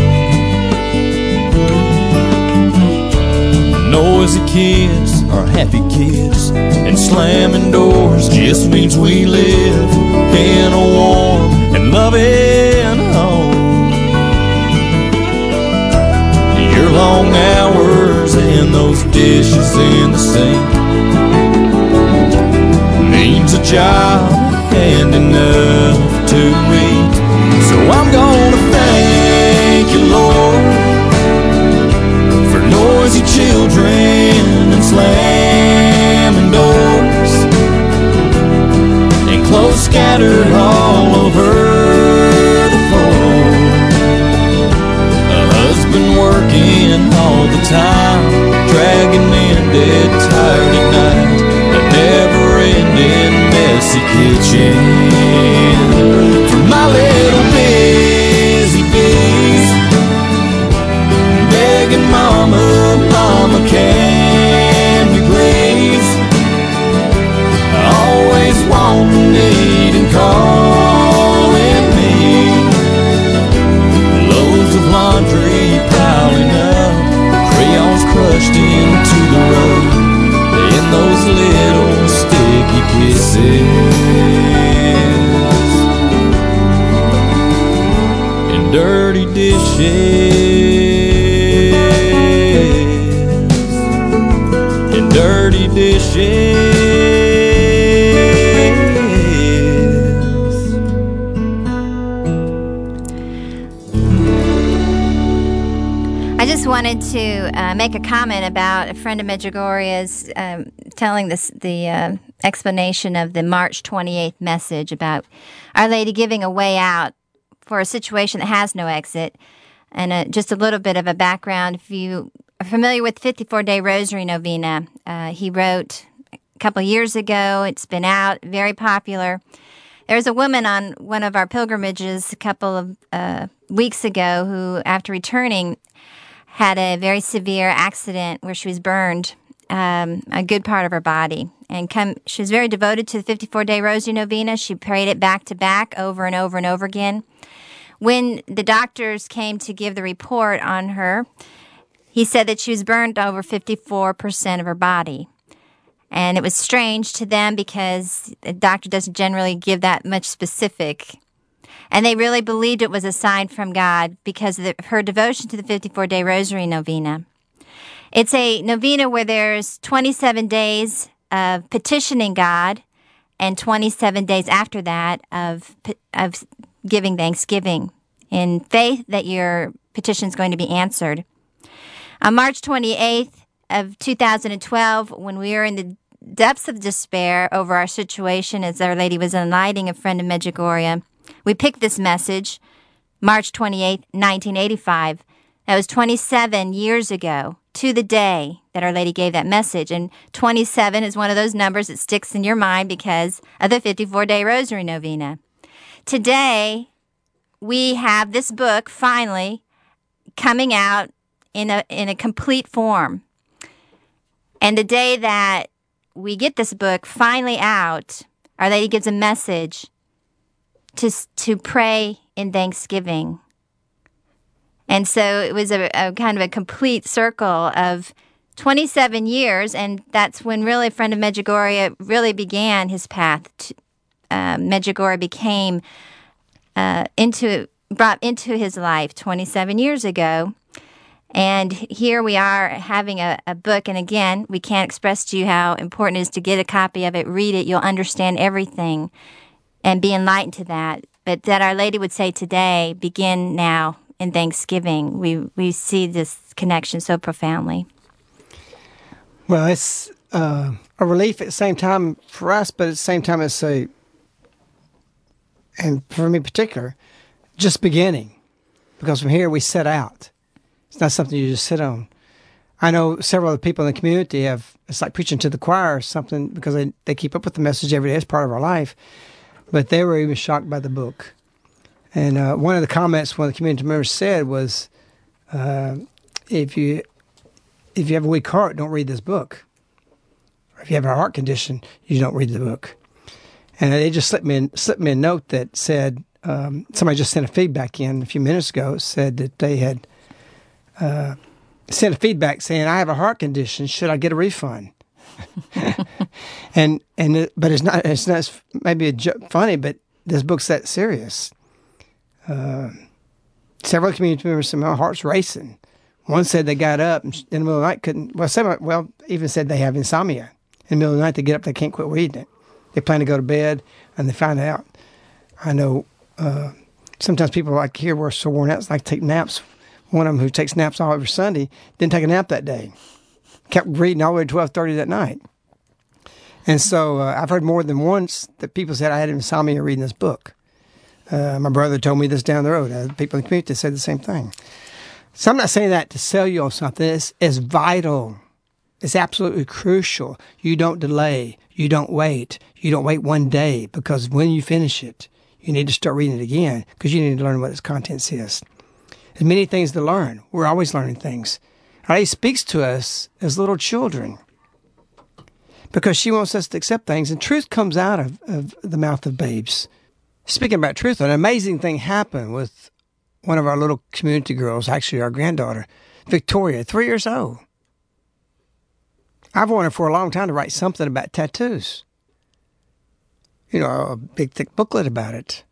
Noisy kids are happy kids, and slamming doors just means we live in a warm and loving home. Your long hours and those dishes in the sink means a job and enough to eat. So I'm gonna thank you, Lord, for noisy children and slamming doors and clothes scattered all over the floor. A husband working all the time, dragging in dead tired messy kitchen for my little busy bees, begging Mama, Mama, can we please? Always wanting, needing, calling me. Loads of laundry piling up, crayons crushed into the road, and those little And dirty dishes. And dirty dishes. I just wanted to uh, make a comment about a friend of Medjugorje's um, telling this the uh, explanation of the March 28th message about Our Lady giving a way out for a situation that has no exit. And uh, just a little bit of a background. If you are familiar with 54 Day Rosary Novena, uh, he wrote a couple years ago. It's been out, very popular. There was a woman on one of our pilgrimages a couple of uh, weeks ago who, after returning, had a very severe accident where she was burned um, a good part of her body. And come, she was very devoted to the 54 day Rosary Novena. She prayed it back to back over and over and over again. When the doctors came to give the report on her, he said that she was burned over 54% of her body. And it was strange to them because the doctor doesn't generally give that much specific and they really believed it was a sign from God because of the, her devotion to the 54 day Rosary Novena. It's a novena where there's 27 days of petitioning God and 27 days after that of, of giving thanksgiving in faith that your petition is going to be answered. On March 28th of 2012, when we were in the depths of despair over our situation as Our Lady was enlightening a friend of Medjugorje, we picked this message March 28th, 1985. That was 27 years ago to the day that Our Lady gave that message. And 27 is one of those numbers that sticks in your mind because of the 54 day Rosary Novena. Today, we have this book finally coming out in a, in a complete form. And the day that we get this book finally out, Our Lady gives a message to to pray in thanksgiving. And so it was a, a, kind of a complete circle of 27 years, and that's when really friend of Medjugorje really began his path. To, uh, Medjugorje became uh, into brought into his life 27 years ago. And here we are having a, a book. And again, we can't express to you how important it is to get a copy of it, read it. You'll understand everything and be enlightened to that. But that Our Lady would say today, begin now in Thanksgiving. We we see this connection so profoundly. Well, it's uh, a relief at the same time for us, but at the same time, it's a, and for me in particular, just beginning, because from here we set out. It's not something you just sit on. I know several of the people in the community have, it's like preaching to the choir or something because they, they keep up with the message every day as part of our life. But they were even shocked by the book. And uh, one of the comments one of the community members said was, uh, if you if you have a weak heart, don't read this book. Or if you have a heart condition, you don't read the book. And they just slipped me slipped me a note that said um, somebody just sent a feedback in a few minutes ago. Said that they had uh, sent a feedback saying I have a heart condition. Should I get a refund? and and but it's not it's not maybe a funny, but this book's that serious. Uh, several community members said my heart's racing. One said they got up in the middle of the night couldn't. Well, some well even said they have insomnia. In the middle of the night they get up they can't quit reading it. They plan to go to bed and they find out. I know uh, sometimes people like here were so worn out, it's like take naps. One of them who takes naps all every Sunday didn't take a nap that day. Kept reading all the way to twelve thirty that night. And so uh, I've heard more than once that people said I had insomnia reading this book. Uh, my brother told me this down the road. Uh, people in the community said the same thing. So I'm not saying that to sell you on something. It's, it's vital. It's absolutely crucial. You don't delay. You don't wait. You don't wait one day because when you finish it, you need to start reading it again because you need to learn what its contents is. There's many things to learn. We're always learning things. He speaks to us as little children because she wants us to accept things, and truth comes out of, of the mouth of babes. Speaking about truth, an amazing thing happened with one of our little community girls, actually our granddaughter, Victoria, three years old. I've wanted for a long time to write something about tattoos. You know, a big thick booklet about it.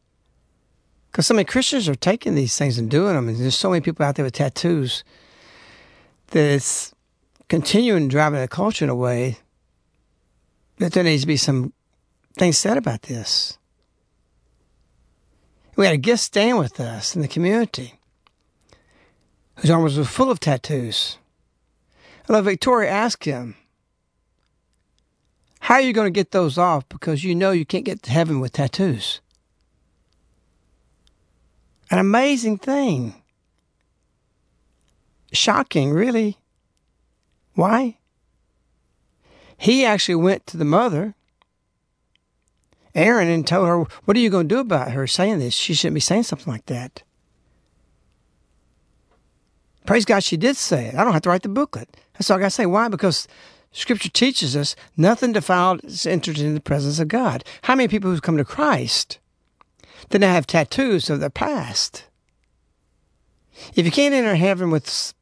Because so many Christians are taking these things and doing them, and there's so many people out there with tattoos that it's continuing driving the culture in a way that there needs to be some things said about this. We had a guest staying with us in the community whose arms were full of tattoos. Hello, Victoria asked him, How are you going to get those off because you know you can't get to heaven with tattoos? An amazing thing. Shocking, really. Why? He actually went to the mother, Aaron, and told her, What are you going to do about her saying this? She shouldn't be saying something like that. Praise God, she did say it. I don't have to write the booklet. That's all I got to say. Why? Because Scripture teaches us nothing defiled is entered into the presence of God. How many people who've come to Christ that now have tattoos of their past? If you can't enter heaven with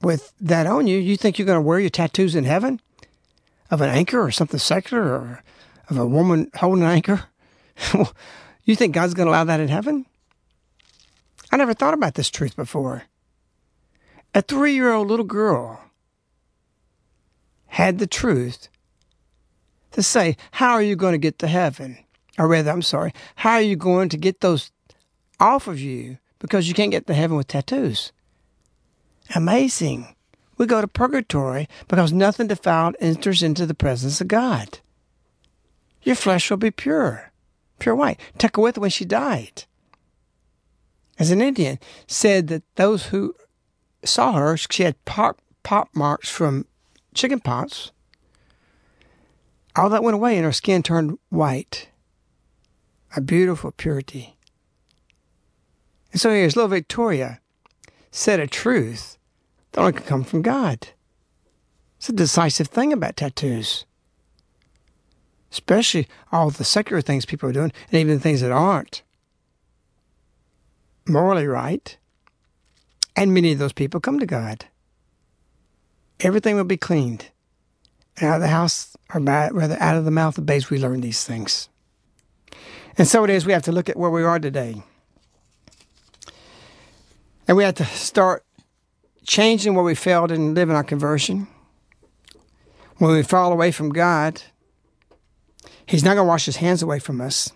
with that on you, you think you're going to wear your tattoos in heaven? of an anchor or something secular or of a woman holding an anchor? you think God's going to allow that in heaven? I never thought about this truth before. A three year old little girl had the truth to say, How are you going to get to heaven? Or rather, I'm sorry, how are you going to get those off of you because you can't get to heaven with tattoos? Amazing we go to purgatory because nothing defiled enters into the presence of God. Your flesh will be pure, pure white. Tekakwitha, when she died, as an Indian, said that those who saw her, she had pop, pop marks from chicken pox. All that went away and her skin turned white. A beautiful purity. And so here's little Victoria said a truth that only can come from God. It's a decisive thing about tattoos. Especially all the secular things people are doing, and even the things that aren't morally right. And many of those people come to God. Everything will be cleaned. And out of the house, or rather out of the mouth of babes, we learn these things. And so it is, we have to look at where we are today. And we have to start changing where we failed in living our conversion, when we fall away from God, He's not going to wash His hands away from us.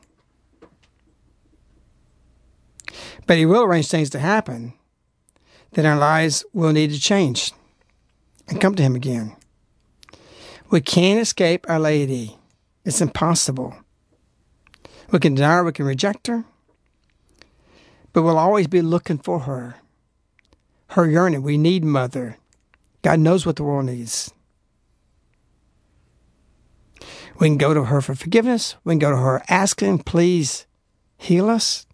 But He will arrange things to happen that our lives will need to change and come to Him again. We can't escape Our Lady. It's impossible. We can deny her, we can reject her, but we'll always be looking for her her yearning. We need mother. God knows what the world needs. We can go to her for forgiveness. We can go to her asking, please heal us,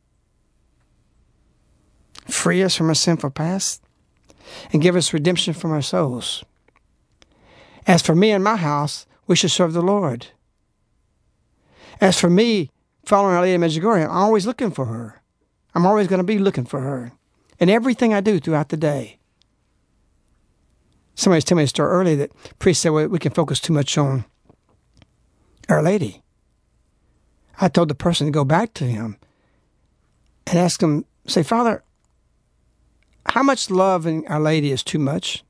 free us from our sinful past, and give us redemption from our souls. As for me and my house, we should serve the Lord. As for me, following Our Lady of Medjugorje, I'm always looking for her. I'm always going to be looking for her in everything I do throughout the day. Somebody was telling me a story earlier that priest said well, we can focus too much on Our Lady. I told the person to go back to him and ask him, say, Father, how much love in Our Lady is too much?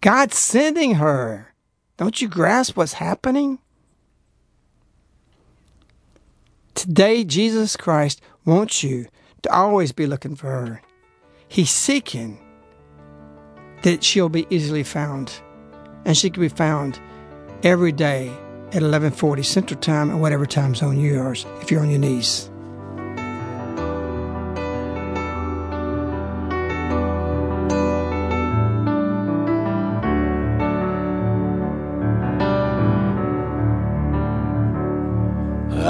God's sending her. Don't you grasp what's happening? Today, Jesus Christ wants you to always be looking for her. He's seeking that she'll be easily found. And she can be found every day at 1140 Central Time and whatever time zone you are if you're on your knees.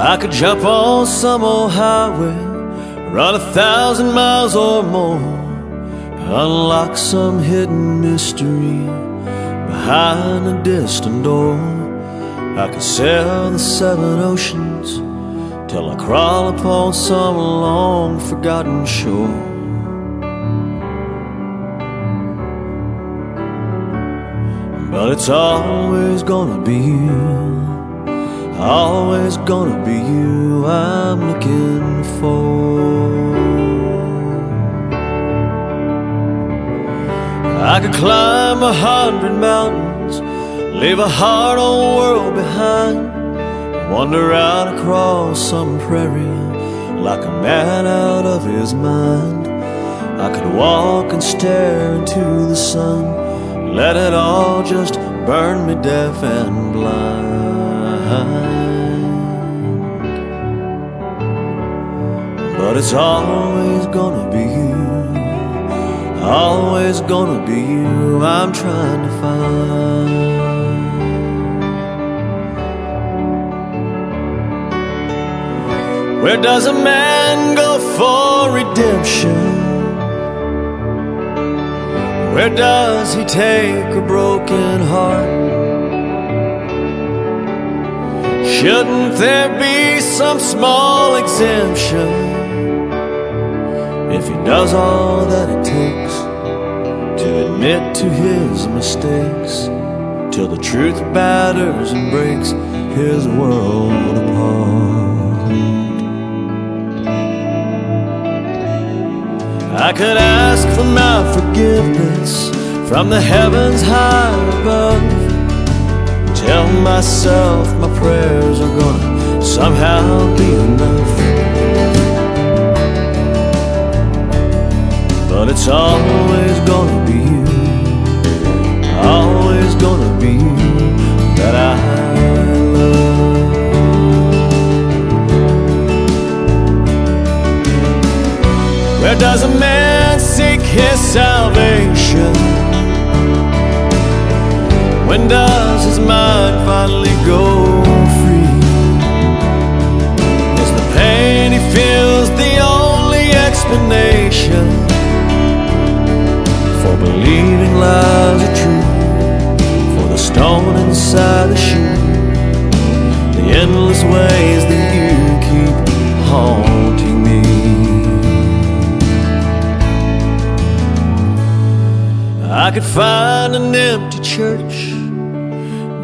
I could jump on some old highway, run a thousand miles or more, unlock some hidden mystery behind a distant door. I could sail the seven oceans till I crawl upon some long forgotten shore. But it's always gonna be you. Always gonna be you I'm looking for. I could climb a hundred mountains, leave a hard old world behind, wander out across some prairie like a man out of his mind. I could walk and stare into the sun, let it all just burn me deaf and blind. But it's always gonna be you, always gonna be you I'm trying to find. Where does a man go for redemption? Where does he take a broken heart? Shouldn't there be some small exemption if he does all that it takes to admit to his mistakes till the truth batters and breaks his world apart? I could ask for my forgiveness from the heavens high above tell myself my prayers are gonna somehow be enough.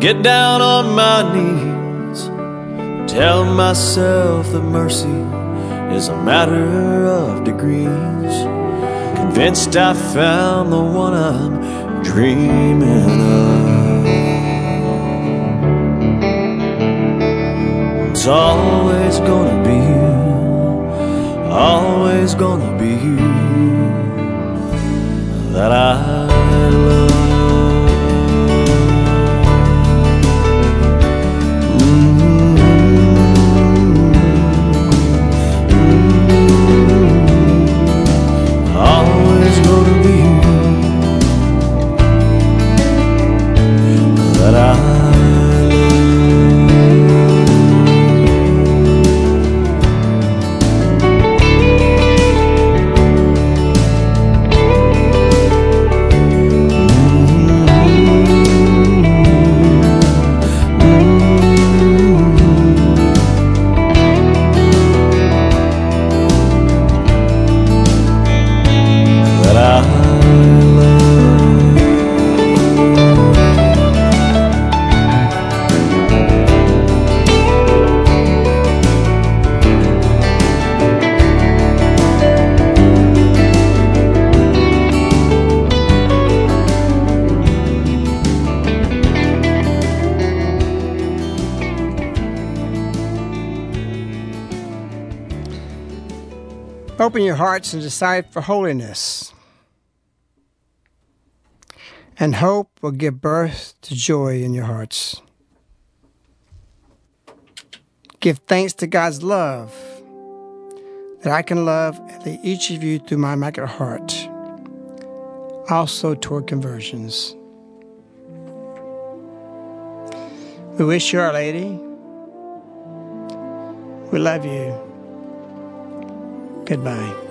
Get down on my knees, tell myself that mercy is a matter of degrees. Convinced I found the one I'm dreaming of. It's always gonna be you, always gonna be you that I love. Open your hearts and decide for holiness. And hope will give birth to joy in your hearts. Give thanks to God's love that I can love each of you through my Immaculate Heart, also toward conversions. We wish you, Our Lady. We love you. Goodbye.